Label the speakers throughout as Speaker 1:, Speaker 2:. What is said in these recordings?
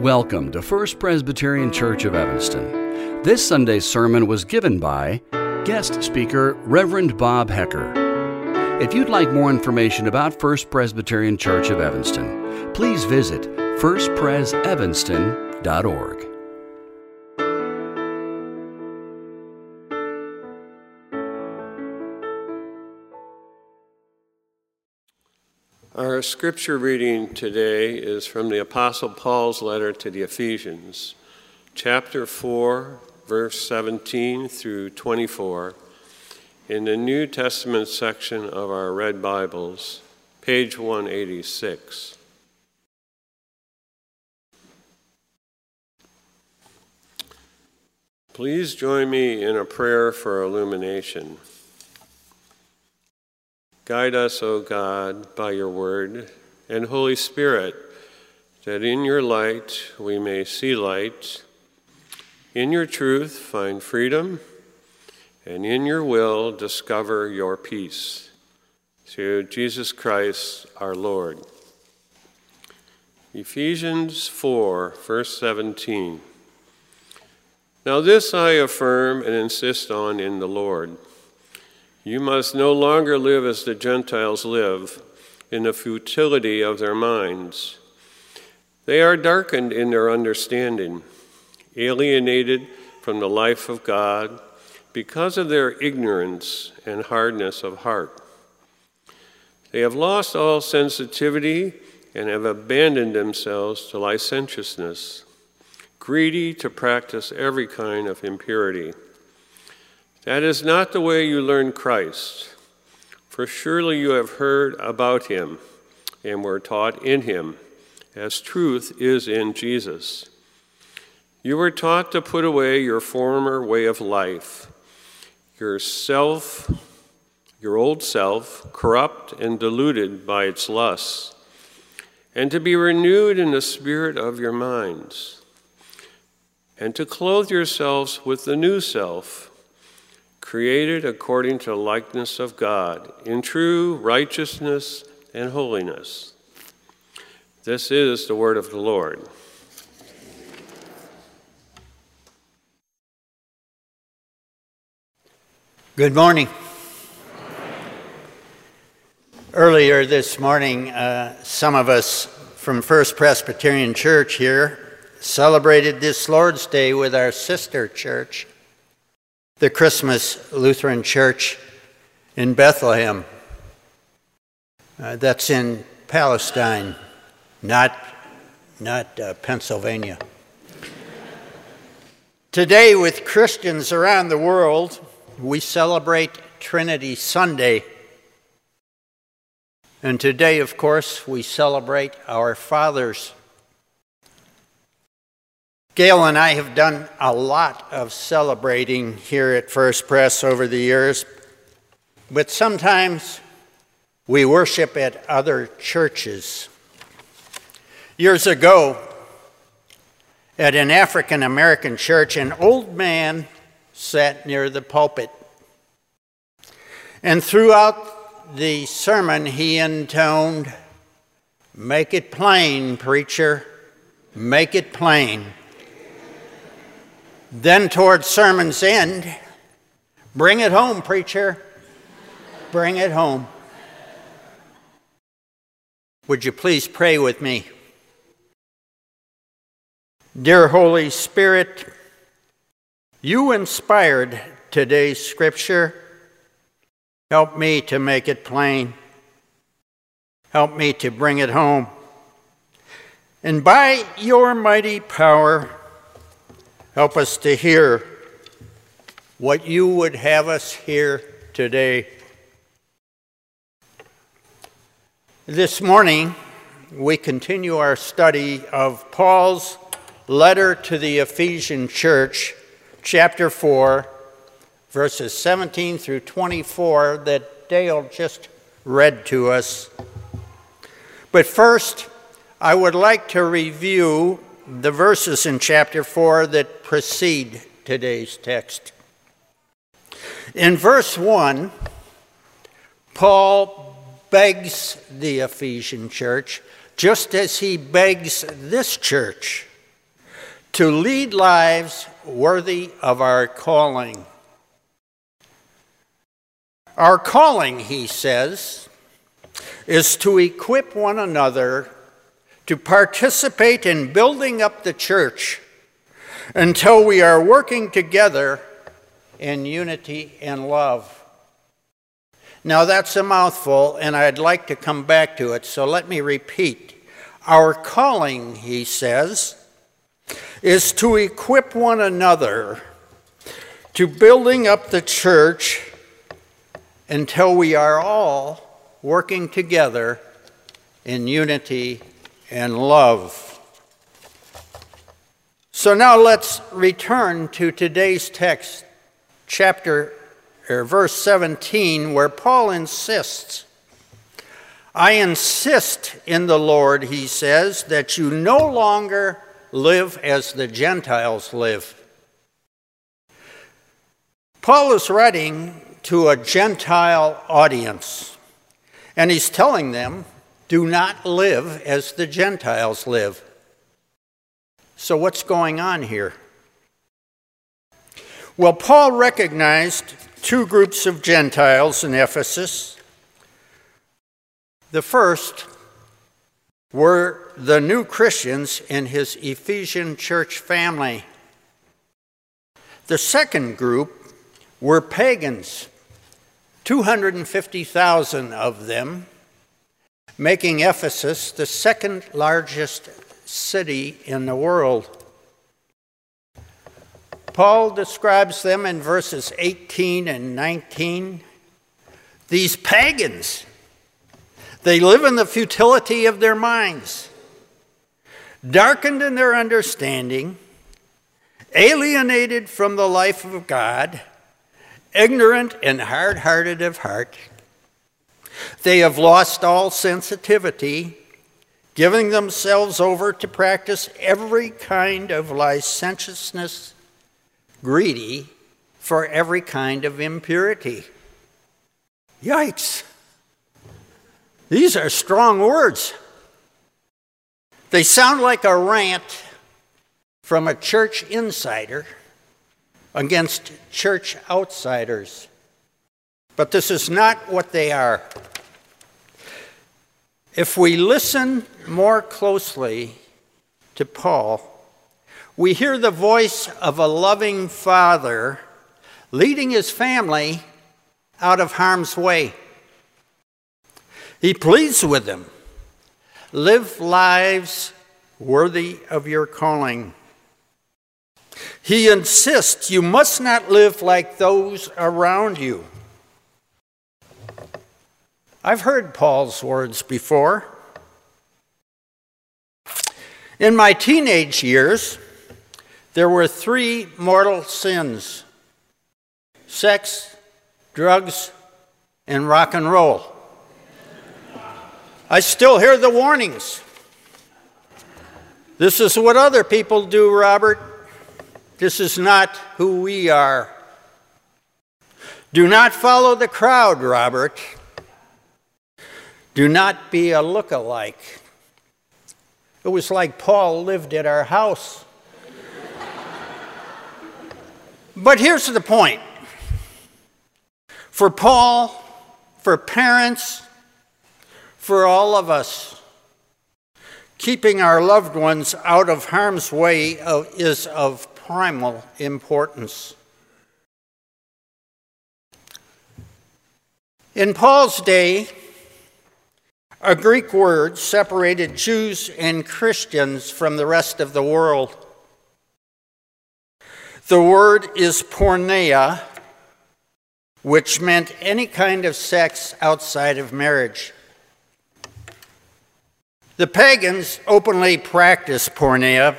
Speaker 1: Welcome to First Presbyterian Church of Evanston. This Sunday's sermon was given by guest speaker Reverend Bob Hecker. If you'd like more information about First Presbyterian Church of Evanston, please visit firstpresevanston.org.
Speaker 2: Our scripture reading today is from the Apostle Paul's letter to the Ephesians, chapter 4, verse 17 through 24, in the New Testament section of our Red Bibles, page 186. Please join me in a prayer for illumination. Guide us, O God, by your word and Holy Spirit, that in your light we may see light, in your truth find freedom, and in your will discover your peace. Through Jesus Christ our Lord. Ephesians 4, verse 17. Now, this I affirm and insist on in the Lord you must no longer live as the Gentiles live, in the futility of their minds. They are darkened in their understanding, alienated from the life of God because of their ignorance and hardness of heart. They have lost all sensitivity and have abandoned themselves to licentiousness, greedy to practice every kind of impurity. That is not the way you learn Christ, for surely you have heard about him and were taught in him, as truth is in Jesus. You were taught to put away your former way of life, your self, your old self, corrupt and deluded by its lusts, and to be renewed in the spirit of your minds, and to clothe yourselves with the new self created according to the likeness of God, in true righteousness and holiness. This is the word of the Lord.
Speaker 3: Good morning. Earlier this morning, uh, some of us from First Presbyterian Church here celebrated this Lord's Day with our sister church the Christmas Lutheran Church in Bethlehem. Uh, that's in Palestine, not, not uh, Pennsylvania. Today, with Christians around the world, we celebrate Trinity Sunday. And today, of course, we celebrate our fathers. Gail and I have done a lot of celebrating here at First Pres over the years, but sometimes we worship at other churches. Years ago, at an African American church, an old man sat near the pulpit. And throughout the sermon, he intoned, Make it plain, preacher, make it plain. Then, towards sermon's end, bring it home, preacher. Bring it home. Would you please pray with me? Dear Holy Spirit, you inspired today's scripture. Help me to make it plain. Help me to bring it home. And by your mighty power, Help us to hear what you would have us hear today. This morning, we continue our study of Paul's letter to the Ephesian church, chapter 4, verses 17 through 24, that Dale just read to us. But first, I would like to review the verses in chapter 4 that precede today's text. In verse 1, Paul begs the Ephesian church, just as he begs this church to lead lives worthy of our calling. Our calling, he says, is to equip one another to participate in building up the church until we are working together in unity and love. Now, that's a mouthful, and I'd like to come back to it, so let me repeat. Our calling, he says, is to equip one another to building up the church until we are all working together in unity and love. So now let's return to today's text, chapter or verse 17, where Paul insists I insist in the Lord, he says, that you no longer live as the Gentiles live. Paul is writing to a Gentile audience, and he's telling them, do not live as the Gentiles live. So, what's going on here? Well, Paul recognized two groups of Gentiles in Ephesus. The first were the new Christians in his Ephesian church family. The second group were pagans, 250,000 of them, making Ephesus the second largest city in the world. Paul describes them in verses 18 and 19. These pagans, they live in the futility of their minds, darkened in their understanding, alienated from the life of God, ignorant and hard hearted of heart. They have lost all sensitivity, giving themselves over to practice every kind of licentiousness greedy for every kind of impurity. Yikes. These are strong words. They sound like a rant from a church insider against church outsiders. But this is not what they are. If we listen more closely to Paul, we hear the voice of a loving father leading his family out of harm's way. He pleads with them live lives worthy of your calling. He insists you must not live like those around you. I've heard Paul's words before. In my teenage years, there were three mortal sins sex, drugs, and rock and roll. I still hear the warnings. This is what other people do, Robert. This is not who we are. Do not follow the crowd, Robert. Do not be a look-alike. It was like Paul lived at our house. But here's the point for Paul, for parents, for all of us, keeping our loved ones out of harm's way is of primal importance. In Paul's day, a Greek word separated Jews and Christians from the rest of the world. The word is porneia, which meant any kind of sex outside of marriage. The pagans openly practiced porneia,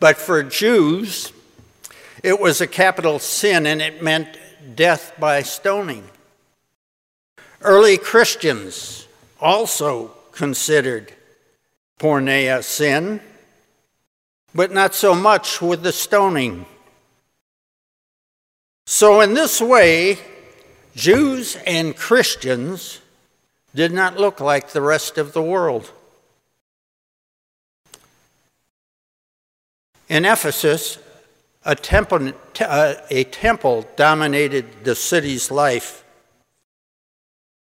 Speaker 3: but for Jews, it was a capital sin and it meant death by stoning. Early Christians also considered porneia sin, but not so much with the stoning. So, in this way, Jews and Christians did not look like the rest of the world. In Ephesus, a temple, a temple dominated the city's life.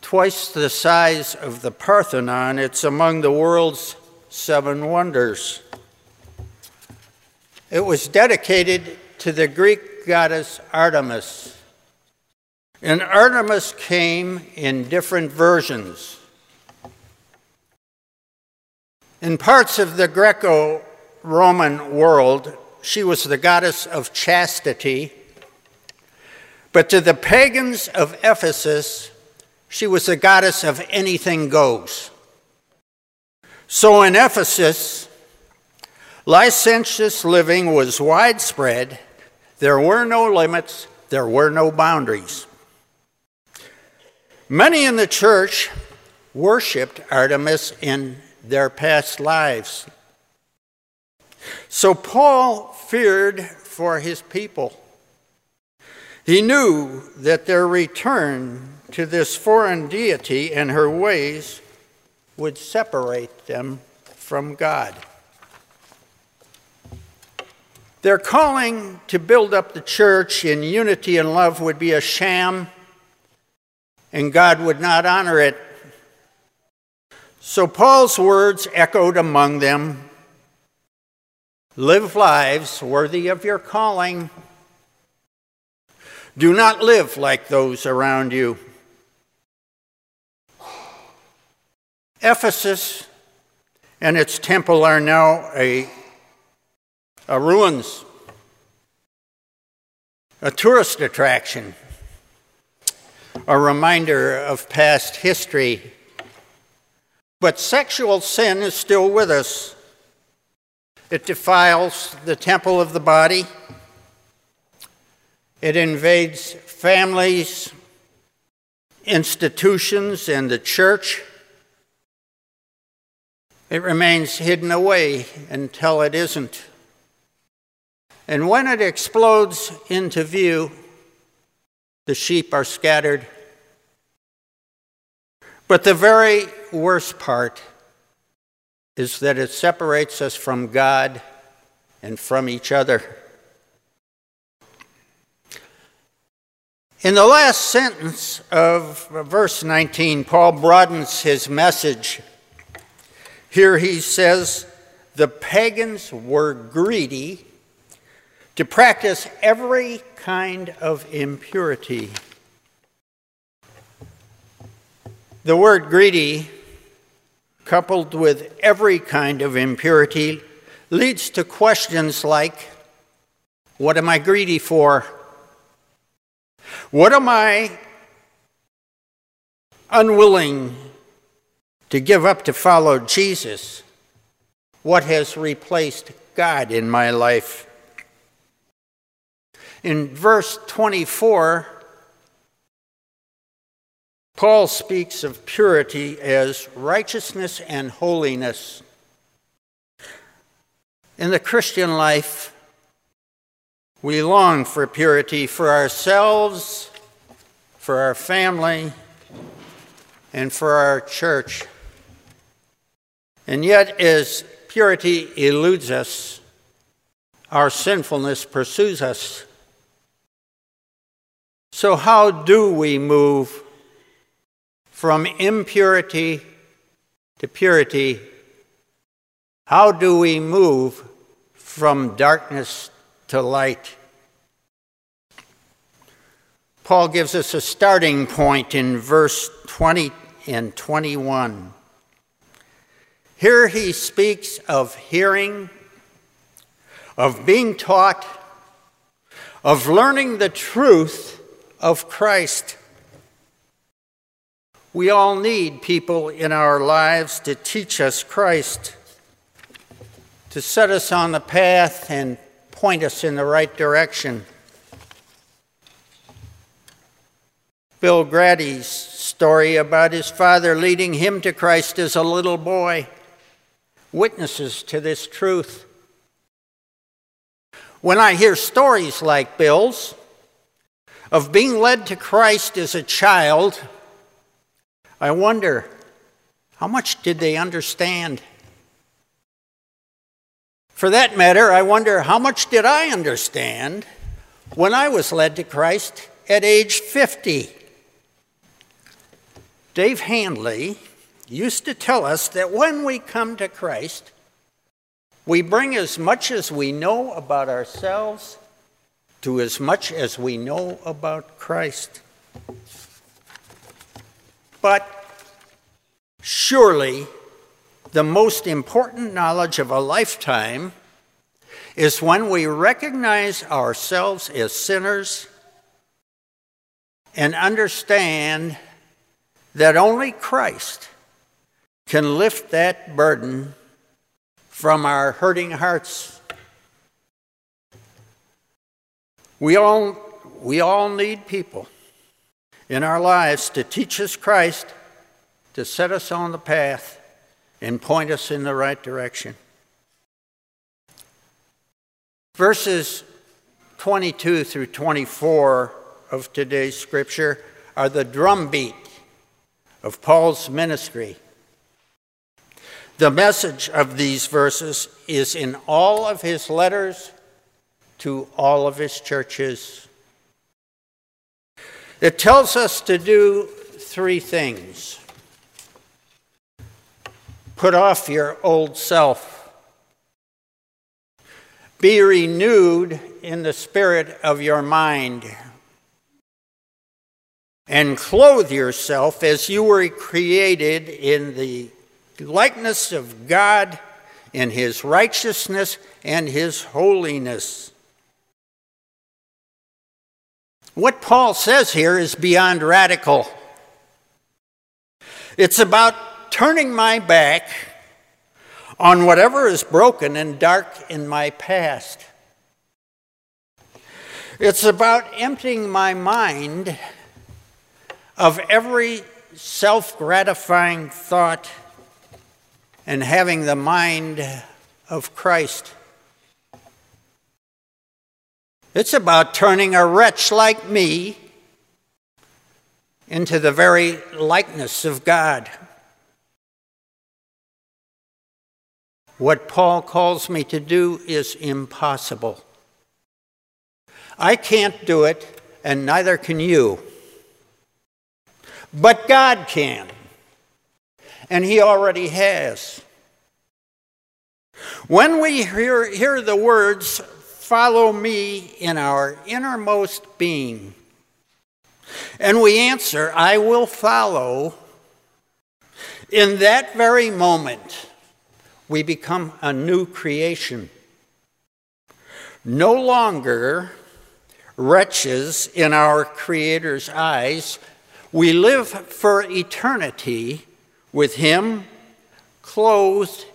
Speaker 3: Twice the size of the Parthenon, it's among the world's seven wonders. It was dedicated to the Greek goddess Artemis. And Artemis came in different versions. In parts of the Greco Roman world, she was the goddess of chastity. But to the pagans of Ephesus, she was the goddess of anything goes. So in Ephesus, licentious living was widespread. There were no limits, there were no boundaries. Many in the church worshiped Artemis in their past lives. So Paul feared for his people. He knew that their return to this foreign deity and her ways would separate them from God. Their calling to build up the church in unity and love would be a sham, and God would not honor it so Paul's words echoed among them Live lives worthy of your calling. Do not live like those around you. Ephesus and its temple are now a, a ruins, a tourist attraction, a reminder of past history but sexual sin is still with us. It defiles the temple of the body, it invades families, institutions, and the church. It remains hidden away until it isn't. And when it explodes into view, the sheep are scattered. But the very worst part is that it separates us from God and from each other. In the last sentence of verse 19, Paul broadens his message. Here he says, The pagans were greedy to practice every kind of impurity. The word greedy, coupled with every kind of impurity, leads to questions like What am I greedy for? What am I unwilling to give up to follow Jesus? What has replaced God in my life? In verse 24, Paul speaks of purity as righteousness and holiness. In the Christian life, we long for purity for ourselves, for our family, and for our church. And yet, as purity eludes us, our sinfulness pursues us. So, how do we move from impurity to purity, how do we move from darkness to light? Paul gives us a starting point in verse 20 and 21. Here he speaks of hearing, of being taught, of learning the truth of Christ. We all need people in our lives to teach us Christ, to set us on the path and point us in the right direction. Bill Grady's story about his father leading him to Christ as a little boy witnesses to this truth. When I hear stories like Bill's of being led to Christ as a child, I wonder, how much did they understand? For that matter, I wonder how much did I understand when I was led to Christ at age 50? Dave Handley used to tell us that when we come to Christ, we bring as much as we know about ourselves to as much as we know about Christ. But surely the most important knowledge of a lifetime is when we recognize ourselves as sinners and understand that only Christ can lift that burden from our hurting hearts. We all, we all need people in our lives to teach us Christ, to set us on the path, and point us in the right direction. Verses 22 through 24 of today's scripture are the drumbeat of Paul's ministry. The message of these verses is in all of his letters to all of his churches. It tells us to do three things. Put off your old self, be renewed in the spirit of your mind, and clothe yourself as you were created in the likeness of God in his righteousness and his holiness. What Paul says here is beyond radical. It's about turning my back on whatever is broken and dark in my past. It's about emptying my mind of every self gratifying thought and having the mind of Christ. It's about turning a wretch like me into the very likeness of God. What Paul calls me to do is impossible. I can't do it, and neither can you. But God can, and He already has. When we hear, hear the words, follow me in our innermost being? And we answer, I will follow. In that very moment, we become a new creation. No longer wretches in our Creator's eyes, we live for eternity with Him, clothed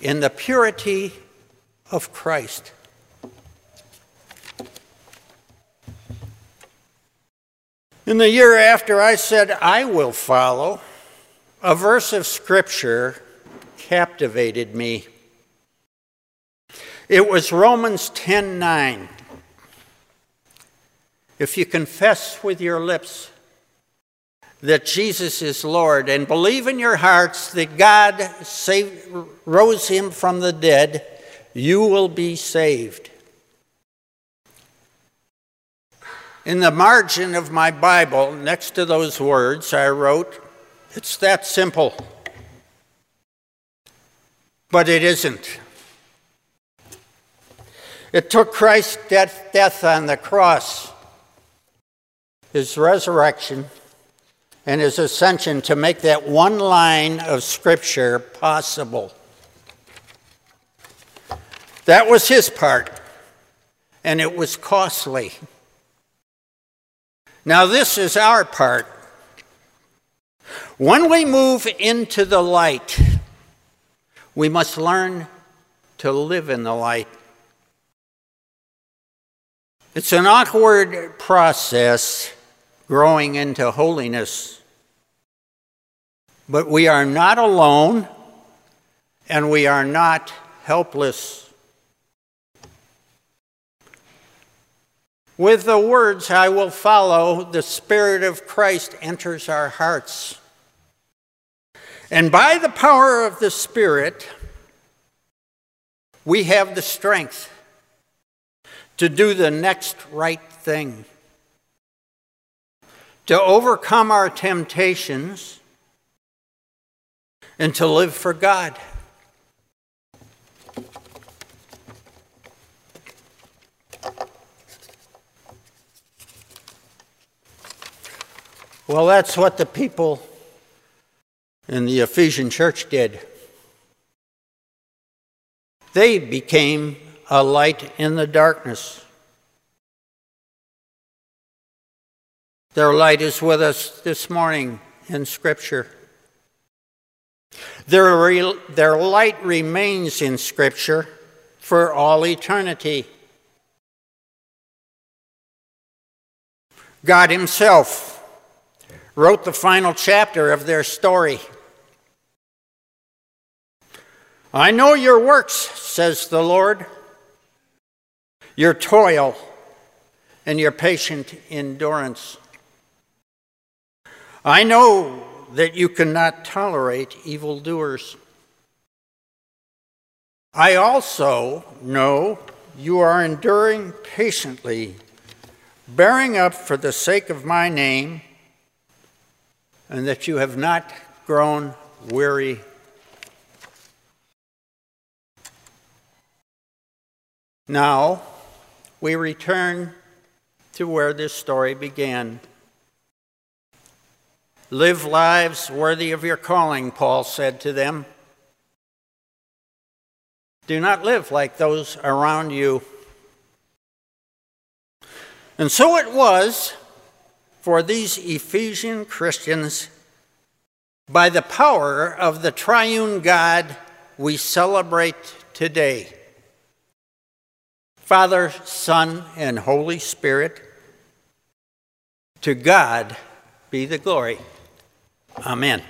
Speaker 3: in the purity of Christ. In the year after I said, I will follow, a verse of Scripture captivated me. It was Romans 10 9. If you confess with your lips that Jesus is Lord and believe in your hearts that God saved, rose him from the dead, you will be saved. In the margin of my Bible, next to those words, I wrote, It's that simple. But it isn't. It took Christ's death, death on the cross, his resurrection, and his ascension to make that one line of Scripture possible. That was his part, and it was costly. Now, this is our part. When we move into the light, we must learn to live in the light. It's an awkward process growing into holiness. But we are not alone and we are not helpless. With the words, I will follow, the Spirit of Christ enters our hearts. And by the power of the Spirit, we have the strength to do the next right thing, to overcome our temptations, and to live for God. Well, that's what the people in the Ephesian church did. They became a light in the darkness. Their light is with us this morning in Scripture. Their, their light remains in Scripture for all eternity. God Himself wrote the final chapter of their story. I know your works, says the Lord, your toil and your patient endurance. I know that you cannot tolerate evildoers. I also know you are enduring patiently, bearing up for the sake of my name and that you have not grown weary. Now, we return to where this story began. Live lives worthy of your calling, Paul said to them. Do not live like those around you. And so it was for these Ephesian Christians, by the power of the triune God we celebrate today. Father, Son, and Holy Spirit, to God be the glory. Amen.